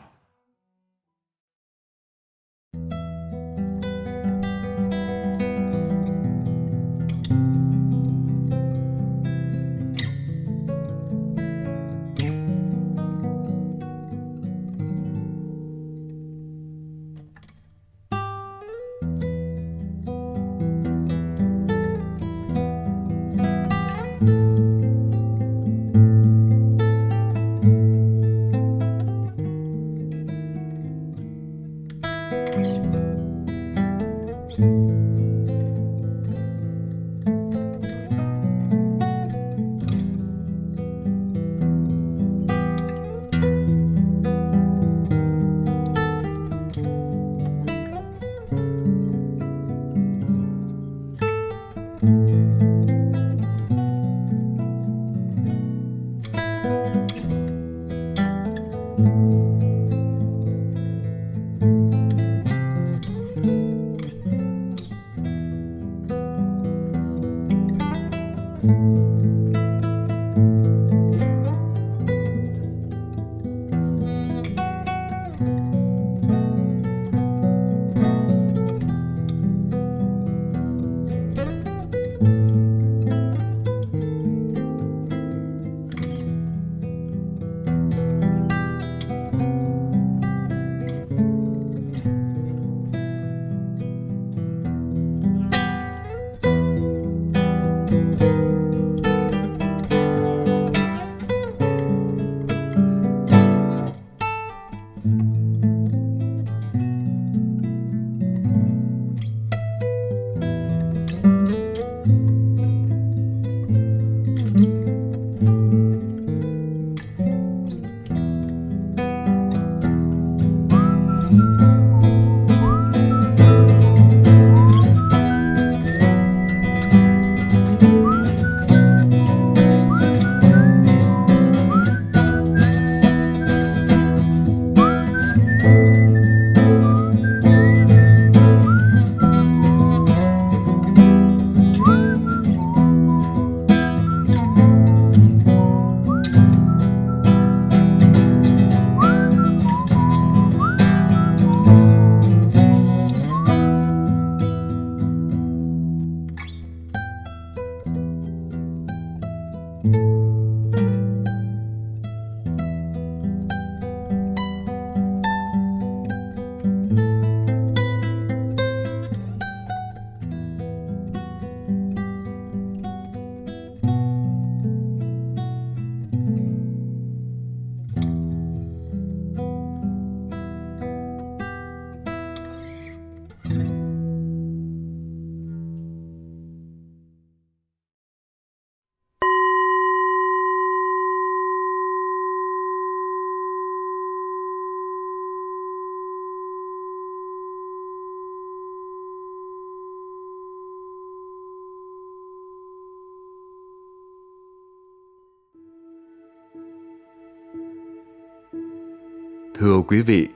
S1: Thưa quý vị,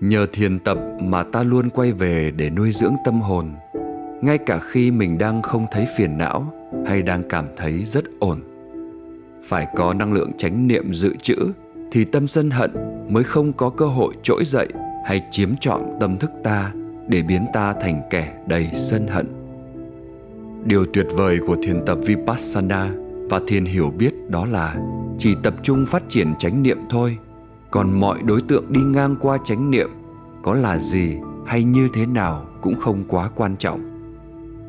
S1: nhờ thiền tập mà ta luôn quay về để nuôi dưỡng tâm hồn. Ngay cả khi mình đang không thấy phiền não hay đang cảm thấy rất ổn. Phải có năng lượng chánh niệm dự trữ thì tâm sân hận mới không có cơ hội trỗi dậy hay chiếm trọn tâm thức ta để biến ta thành kẻ đầy sân hận. Điều tuyệt vời của thiền tập Vipassana và thiền hiểu biết đó là chỉ tập trung phát triển chánh niệm thôi còn mọi đối tượng đi ngang qua chánh niệm, có là gì hay như thế nào cũng không quá quan trọng.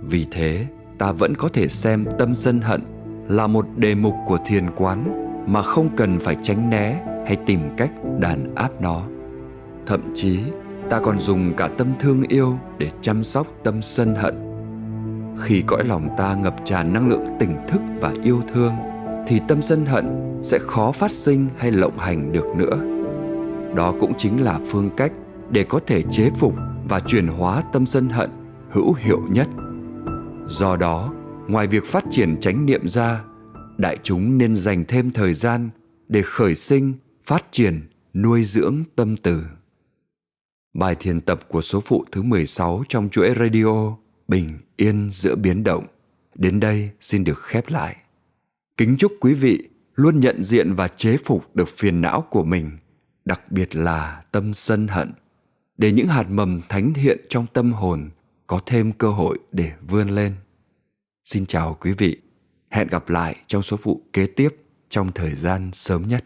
S1: Vì thế, ta vẫn có thể xem tâm sân hận là một đề mục của thiền quán mà không cần phải tránh né hay tìm cách đàn áp nó. Thậm chí, ta còn dùng cả tâm thương yêu để chăm sóc tâm sân hận. Khi cõi lòng ta ngập tràn năng lượng tỉnh thức và yêu thương, thì tâm sân hận sẽ khó phát sinh hay lộng hành được nữa đó cũng chính là phương cách để có thể chế phục và chuyển hóa tâm sân hận hữu hiệu nhất. Do đó, ngoài việc phát triển chánh niệm ra, đại chúng nên dành thêm thời gian để khởi sinh, phát triển, nuôi dưỡng tâm từ. Bài thiền tập của số phụ thứ 16 trong chuỗi radio Bình yên giữa biến động. Đến đây xin được khép lại. Kính chúc quý vị luôn nhận diện và chế phục được phiền não của mình đặc biệt là tâm sân hận, để những hạt mầm thánh thiện trong tâm hồn có thêm cơ hội để vươn lên. Xin chào quý vị, hẹn gặp lại trong số phụ kế tiếp trong thời gian sớm nhất.